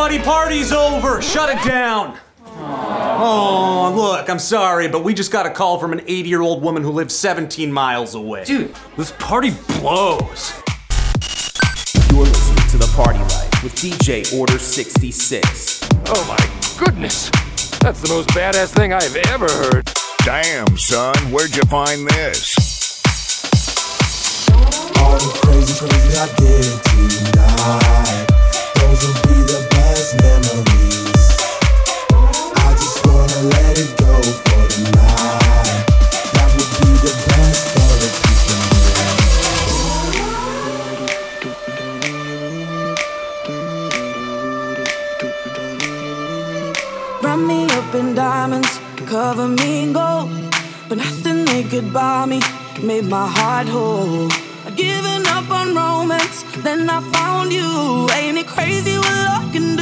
Everybody, party's over. Shut it down. Oh, look, I'm sorry, but we just got a call from an 80 year old woman who lives 17 miles away. Dude, this party blows. You're listening to The Party Life with DJ Order 66. Oh my goodness. That's the most badass thing I've ever heard. Damn, son, where'd you find this? All the crazy, crazy I did tonight. My heart whole. I'd given up on romance, then I found you. Ain't it crazy what love can do?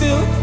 still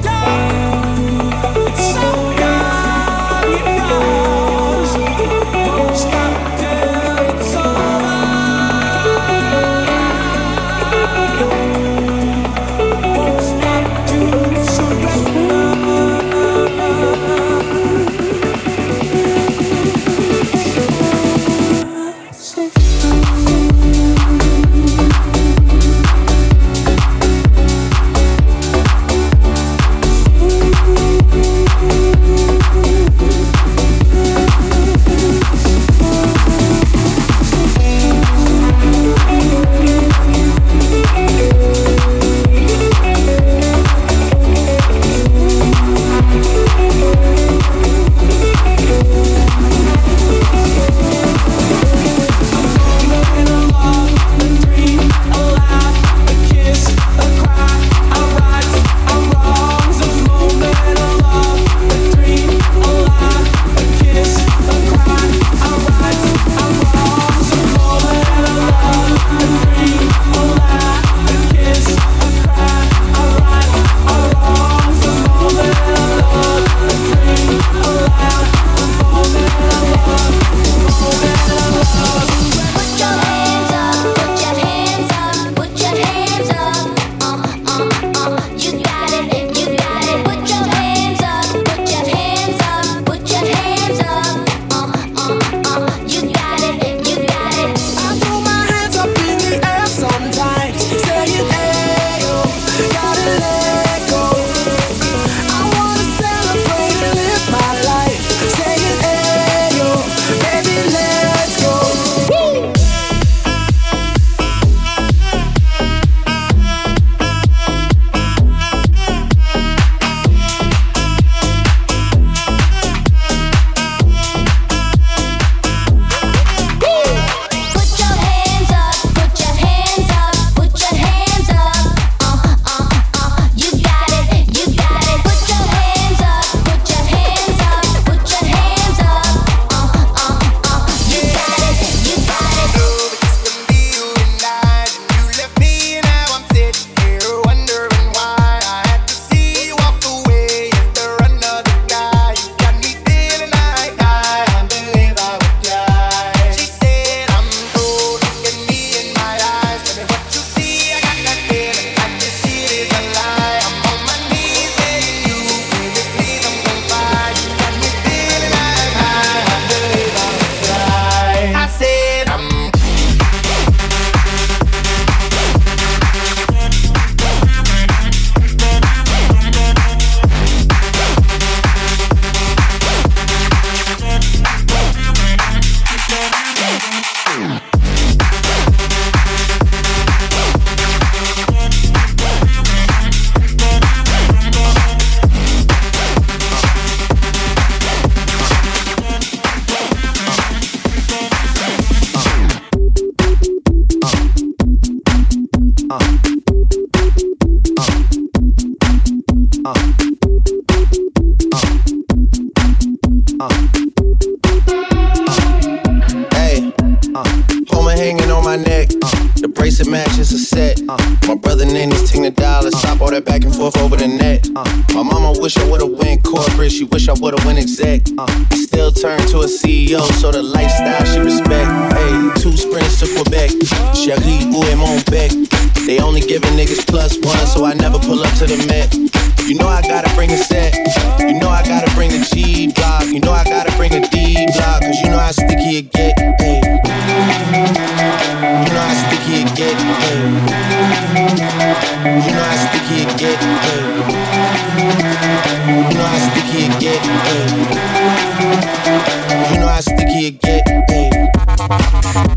Chérie, où est on bec? They only giving niggas plus one, so I never pull up to the Met. You know I gotta bring a set. You know I gotta bring a G block. You know I gotta bring a D block, cause you know how sticky it get. Hey. You know how sticky it get. Hey. You know how sticky it get. Hey. You know how sticky it get. Hey. You know how sticky it get. Hey.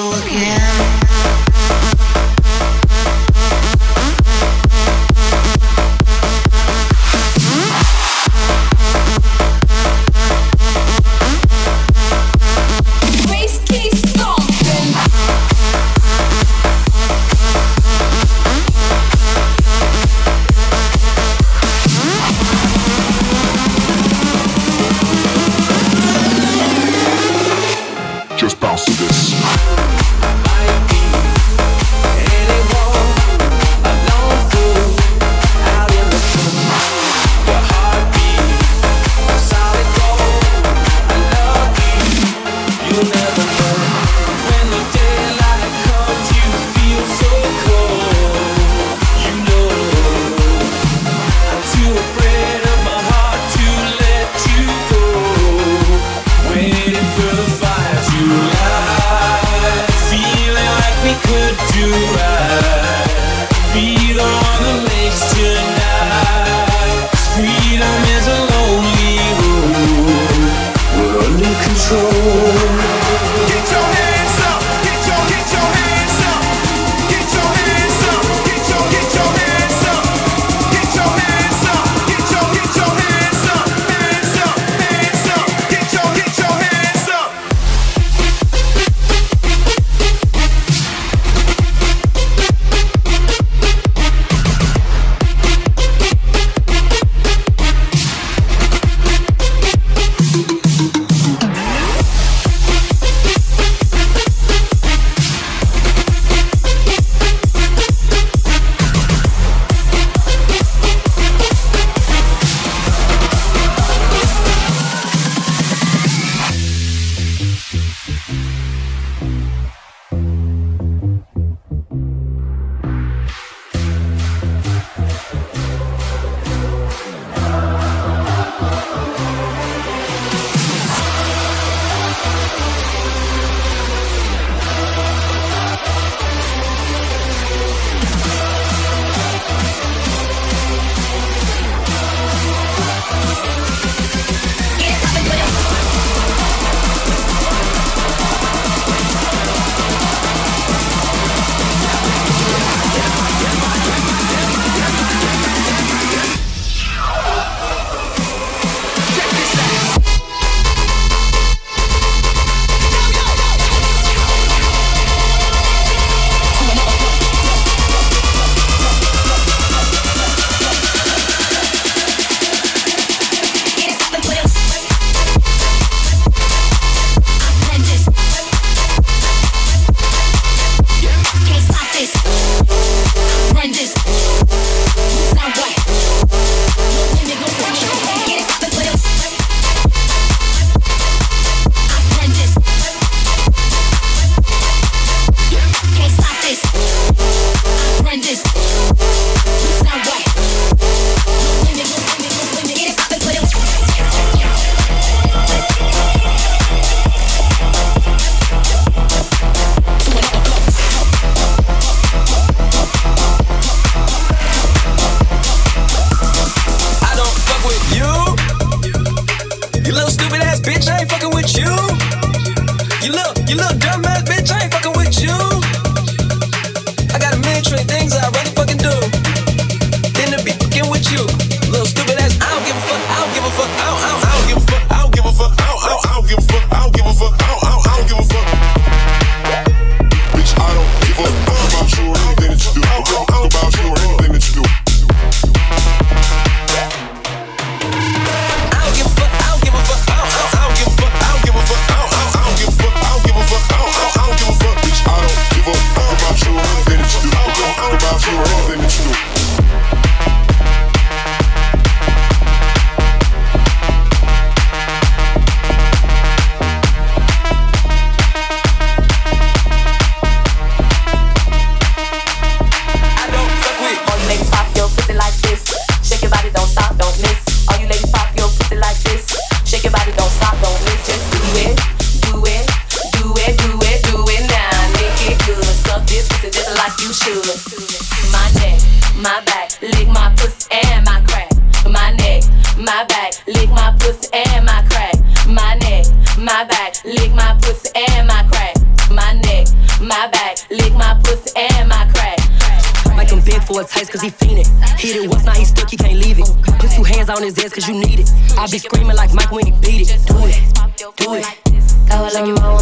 you again.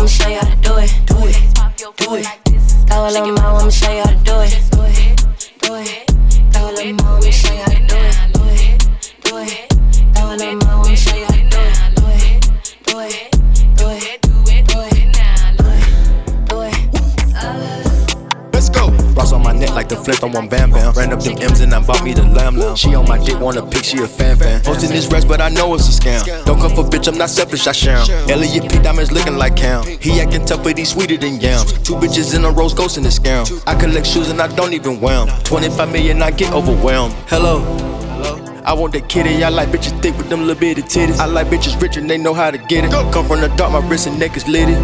I'ma show you how to do it. Do it. Do it. Throw a little mouth, I'ma show you how to do it. Flipped on one bam bam. Ran up them M's and I bought me the lamb lamb. She on my dick, wanna pick, she a fan fan. Posting this rest, but I know it's a scam. Don't come for bitch, I'm not selfish, I share 'em. Elliot P. Diamonds looking like Cam. He acting tough, but he sweeter than yams. Two bitches in a rose ghost in the scam. I collect shoes and I don't even wear 'em. 25 million, I get overwhelmed. Hello. I want that kitty, I like bitches thick with them little bitty titties. I like bitches rich and they know how to get it. Come from the dark, my wrist and neck is litty.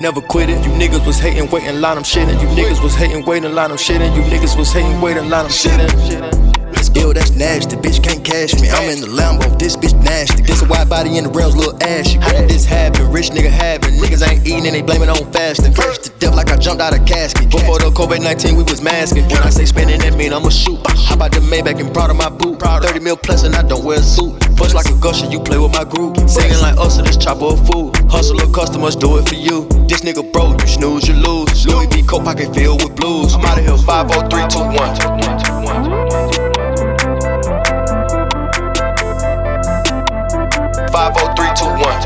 Never quit it. You niggas was hating, waiting, line them shitting. You niggas was hating, waiting, line them shitting. You niggas was hating, waiting, line them shitting. Ew, that's nasty. Bitch can't cash me. I'm in the Lambo. This bitch nasty. This a wide body in the rails, little ashy. How did this happen? Rich nigga having. Niggas ain't eating and they blame it on fasting. First to death like I jumped out of casket. Before the COVID 19, we was masking. When I say spinning, that mean I'ma shoot. How about the Maybach and proud of my boot? 30 mil plus and I don't wear a suit. Bust like a gusher, you play with my group. Singing like us, so this chopper of food. Hustle of customers, do it for you. This nigga bro, you snooze, you lose. Louis V. coat pocket filled with blues. I'm out of here, 50321. Three, two, one.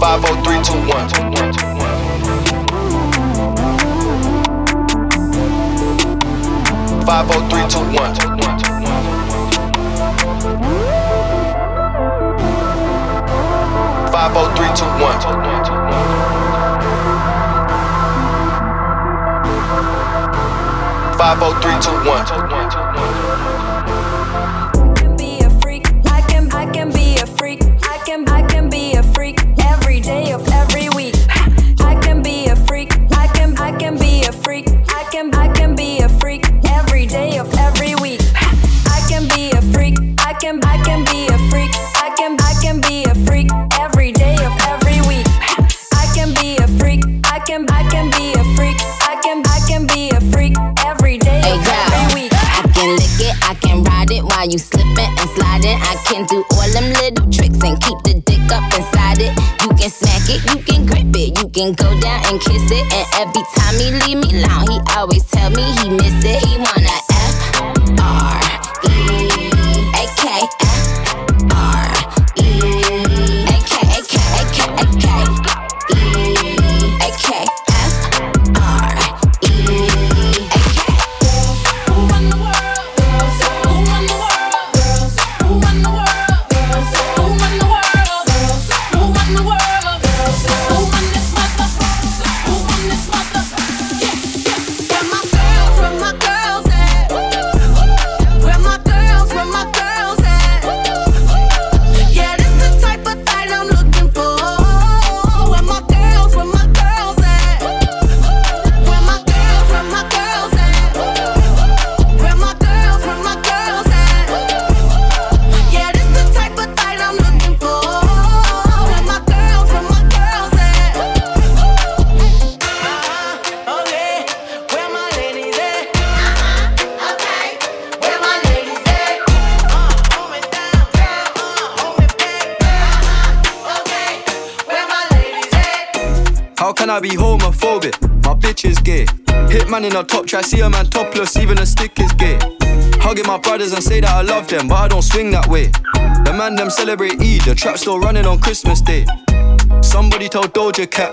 Five, four, three, two, one. Five, four, three, two, one. Five, four, three, two, one. Five, four, three, two, one. And kiss it. And every time he leave me alone, he always tell me he miss it. He wanna man them celebrate Eid, the trap still running on Christmas Day. Somebody tell Doja Cat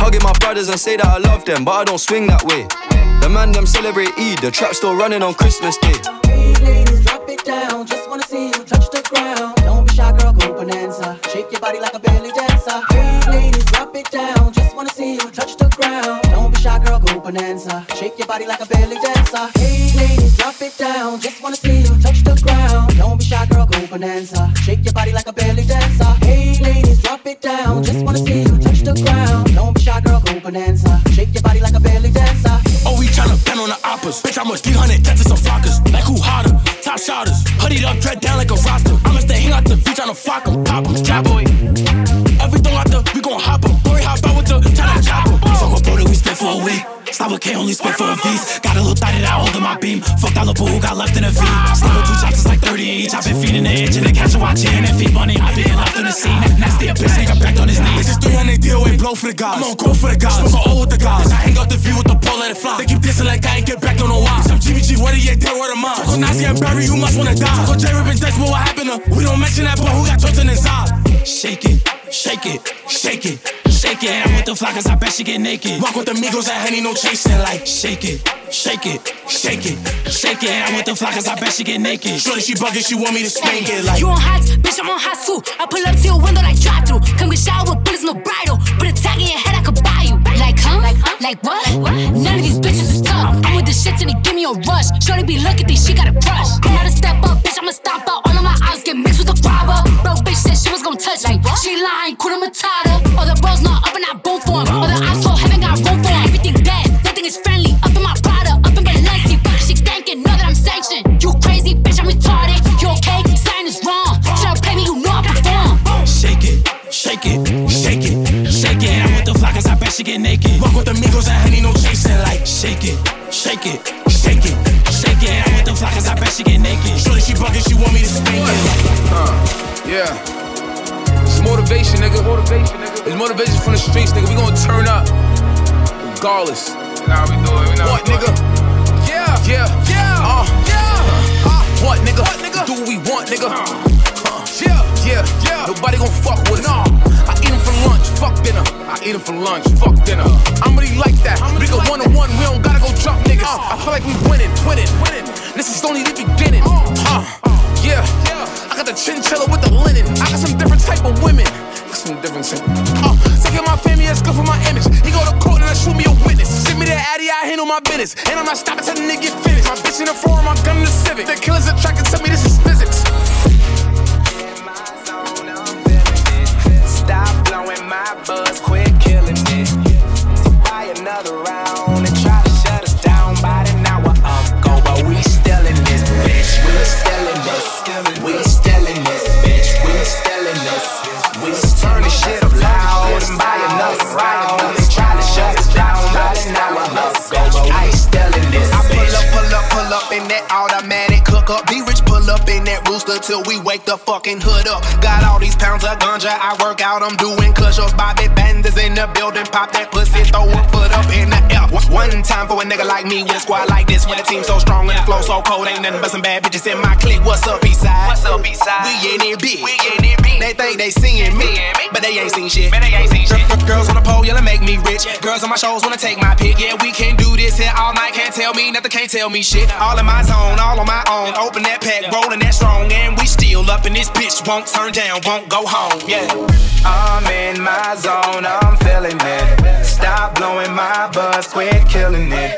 Hugging my brothers and say that I love them, but I don't swing that way. The man them celebrate Eid, the trap still running on Christmas Day. Hey ladies, drop it down. Just wanna see you touch the ground. Don't be shy, girl, go bonanza. Shake your body like a belly dancer. Hey ladies, drop it down. Just wanna see you touch the ground. Don't be shy, girl, go bonanza. Shake your body like a belly dancer. Hey ladies, drop it down. Just wanna see you touch the ground. Don't be shy, girl, go bonanza. Shake your body like a belly dancer. Hey ladies, drop it down. Just wanna see you touch the ground. Bonanza. Shake your body like a belly dancer. Oh, we tryna bend on the oppas. Bitch, I'm a 300 touches some flockers. Like who hotter? Top shotters. Hoodied up, dread down like a roster. I'ma stay hang out the beach tryna flock 'em. Pop 'em, cowboy. A week. Slap K, only spit for a V's. Got a little thotty that holding my beam. Fuck that little boo who got left in a V. With two chops, it's like 30 each. I've been feeding the itch and the catch a watching. And feed money, I've been left on the scene. Nasty a bitch, nigga back on his knees. This is 300 DOA blow for the guys. I'm on go for the guys. Smoke a O with the guys. I hang out the V with the pole, let it fly. They keep dissing like I ain't get back, don't know why. Some GBG, what he ain't dead, word of mine. Talk on Nazi and Barry, you must wanna die. Talk on J Rip and Dex, what happened to? We don't mention that boy who got chosen inside. Shake it, shake it, shake it, shake it. I'm with the flockers, I bet she get naked. Walk with the Migos, that Henny, no chasing. Like, shake it, shake it, shake it, shake it. I'm with the flockers, I bet she get naked. Shorty, she bugging, she want me to spank it. Like, You on hot, bitch, I'm on hot too. I pull up to your window like drive through. Come get shower with bullets, no bridle. Put a tag in your head, I could buy you. Like, huh? Like? What? None of these bitches is tough. I'm with the shit till they give me a rush. Shorty be looking, think she got a crush. I'm not a step up, bitch, I'ma stop out. All of my eyes get mixed with the robber. Bro, bitch said she was gonna touch me. She lying, Kuna Matata. All the bros not up and I boom for 'em. All the asshole get naked. Walk with the Migos, that Henny, no chasing. Like, shake it, shake it, shake it, shake it. I'm with the flockers, I bet she get naked. Shorty, she bugging, she want me to spank it. Uh, yeah. It's motivation, nigga. Motivation, nigga. It's motivation from the streets, nigga. We gonna turn up. Regardless. Nah, we do it. We what, nigga? Yeah. Yeah. Yeah. Uh. Yeah. Uh. What, nigga? What, nigga? Do what we want, nigga. Uh. Yeah. Yeah. Yeah. Nobody gonna fuck with us. No. I eat 'em for lunch. Fuck dinner. I eat 'em for lunch. Fuck dinner. I'm really like that. We go one on one. We don't gotta go jump niggas. I feel like we winning, winning, winning. This is only the beginning. Uh. Yeah. I got the chinchilla with the linen. I got some different type of women. Got Some different type. Uh, taking my family, that's good for my image. He go to court and I shoot me a witness. Send me that addy, I handle my business. And I'm not stopping till the nigga get finished. My bitch in the forum, my gun in the civic. The killers attracted to me, this is physics. Buzz, quit killing it. So buy another round till we wake the fucking hood up. Got all these pounds of ganja, I work out, I'm doing cushions. Bobby Banders in the building, pop that pussy, throw a foot up in the air. One time for a nigga like me with a squad like this, with a team so strong and the flow so cold, ain't nothing but some bad bitches in my clique. What's up, Eastside? What's up, Eastside? We in it big. We in it. They think they seeing me, but they ain't seen shit. Man, they ain't seen shit. Girls on the pole, yelling make me rich. Girls on my shows wanna take my pick. Yeah, we can do this here all night. Can't tell me nothing, can't tell me shit. All in my zone, all on my own. Open that pack, rolling that strong, and we still up in this bitch. Won't turn down, won't go home. Yeah. I'm in my zone, I'm feeling it. Stop blowing my buzz, quit killing it.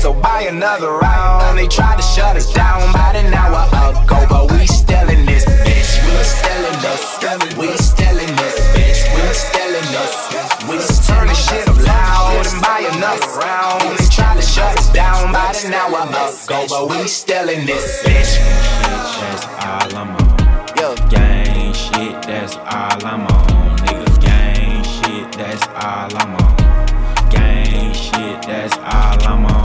So buy another round. They tried to shut us down about an hour ago, but we still in this We still in this. We still in bitch. We still in this. We just turn this shit up loud and buy another round. They tried to shut us down about an hour ago, but we still in this bitch. That's all I'm on. Gang shit, that's all I'm on. Nigga, gang shit, that's all I'm on. Gang shit, that's all I'm on.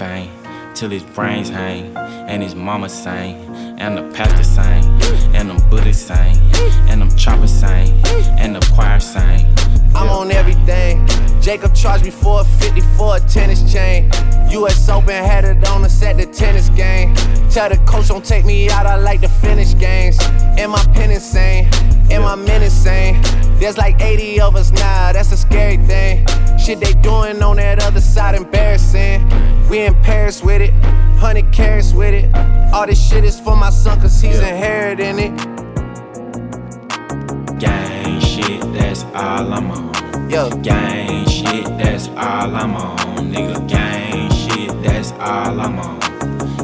Bang. Till his brains hang, and his mama sang, and the pastor sang, and them Buddhists sang, and them choppers sang, and the choir sang. I'm on everything. Jacob charged me 450 for a tennis chain. US Open had it on us at the tennis game. Tell the coach don't take me out, I like to finish games. And my pen insane, and my men insane. There's like 80 of us now, that's a scary thing. Shit they doing on that other side embarrassing. We in Paris with it, hundred carats with it. All this shit is for my son, cause he's inheriting all I'm on. Yo. Gang shit, that's all I'm on. Nigga, gang shit, that's all I'm on.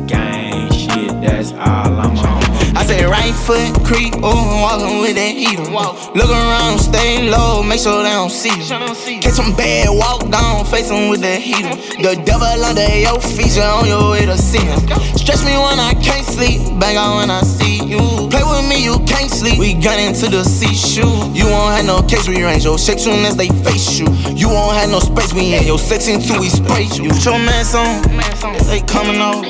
Gang shit, that's all I'm on. I say right foot creep, oh, walking with that heater. Look around, stay low, make sure they don't see you. Catch some bad, walk down, face them with that heater. The devil under your feet, you on your way to see him. Stretch me when I can't sleep, bang out when I see you. Play with me, you can't sleep. We gun into the seashore. You won't have no case, we range your shake soon as they face you. You won't have no space, we in your section till we spray you. Put your mask on, they coming over.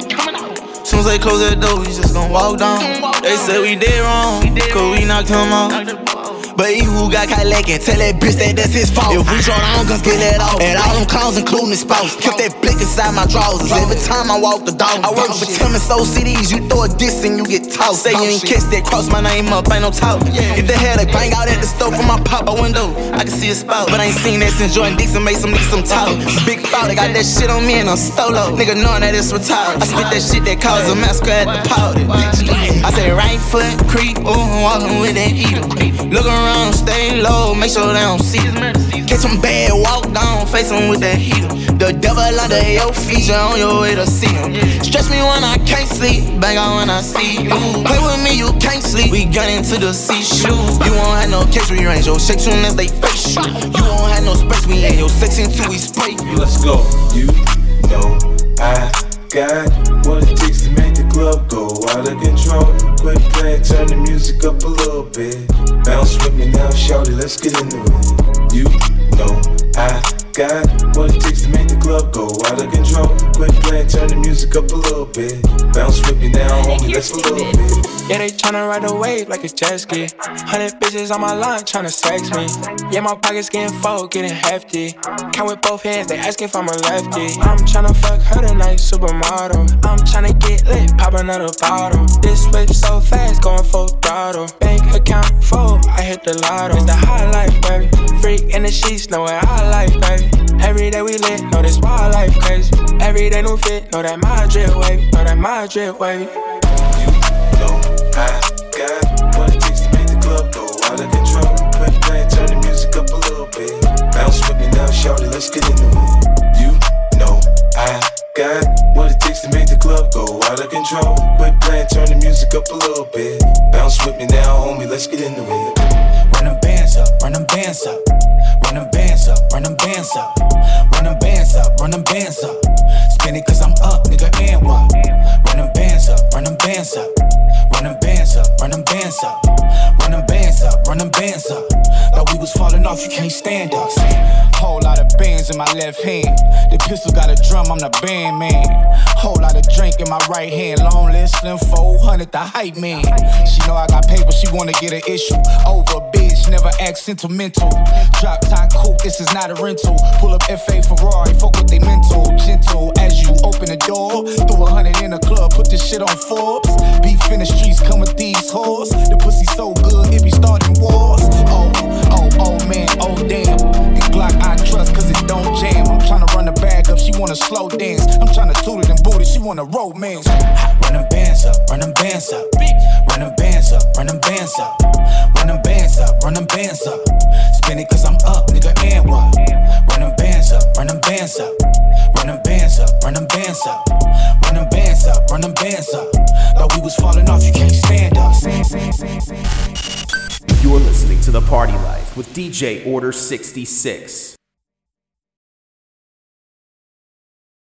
Soon as they close that door, we just gon' walk down. They said we did wrong, cause we knocked him out. But he who got caught lacking, tell that bitch that that's his fault. If we draw down, guns get let off. And all them clowns, including his spouse. Kept that blick inside my drawers. Every time I walk the dog, I work for Tim and So CDs. You throw a diss and you get tossed. Say you ain't kissed that, cross my name up, ain't no talk. If they had a bang out stove from my pop out window, I can see a spout. But I ain't seen that since Jordan Dixon made some niggas some talk. Big foul, they got that shit on me and I'm stolo. Nigga knowing that it's retired. I spit that shit that cause a massacre at the powder. I say right foot creep, ooh, walking with that heater. Look around, stay low, make sure they don't see us. Catch some bad, walk down, face them with that heater. The devil under your feet, you on your way to see him. Stretch me when I can't sleep, bang out when I see you. Play with me, you can't sleep. We gun into the seashore. You won't have no case, we range your shake soon as they face you. You won't have no space, we in your section till we spray you. Let's go. You know I got what it takes to make the club go out of control. Quit playing, turn the music up a little bit. Bounce with me now, shout it, let's get into it. You know I got what it takes to make the club go out of control. Quit playing, turn the music up a little bit. Bounce with me now, homie, let's a little bit. Yeah, they tryna ride the wave like a jet ski. Hundred bitches on my line tryna sex me. Yeah, my pockets getting full, getting hefty. Count with both hands, they asking if I'm a lefty. I'm tryna fuck her tonight, supermodel. I'm tryna get lit, pop another bottle. This whip so fast, going full throttle. Bank account full, I hit the lotto. It's the high life, baby. Freak in the sheets, know what I like, baby. Every day we lit, know this wild life crazy. Every day new fit, know that my drip wavy, know that my drip wavy. You know I got what it takes to make the club go out of control. Quit playing, turn the music up a little bit. Bounce with me now, shout it, let's get into it. You know I got what it takes to make the club go out of control. Quit playing, turn the music up a little bit. Bounce with me now, homie, let's get into it. Run them bands up, run them bands up. Run them bands up, run them bands up. Run them bands up, run them bands up. Spin it cause I'm up, nigga, and what? Run them bands up, run them bands up. Run them bands up, run them bands up. Run them bands up, run them bands up. Thought we was falling off, you can't stand us. Whole lot of bands in my left hand. The pistol got a drum, I'm the band man. Whole lot of drink in my right hand. Long list, slim 400, the hype man. She know I got paper, she wanna get an issue. Over never act sentimental. Drop top coupe, this is not a rental. Pull up FA Ferrari, fuck with they mental. Gentle as you open the door. Throw a hundred in the club, put this shit on Forbes. Beef in the streets, come with these whores. The pussy so good, it be starting wars. Oh, oh, oh man, oh damn. The Glock I trust cause it don't jam. I'm tryna run the bag up, she wanna slow dance. I'm tryna toot it and boot she wanna romance. Run them bands up, run them bands up. Run them bands up, run them bands up. Run them bands up, run them bands up. Spin it cause I'm up, nigga, and what? Run them bands up, run them bands up. Run them bands up, run them bands up. Run them bands up, run them bands up. Thought we was falling off, you can't stand us. You're listening to The Party Life with DJ Order 66.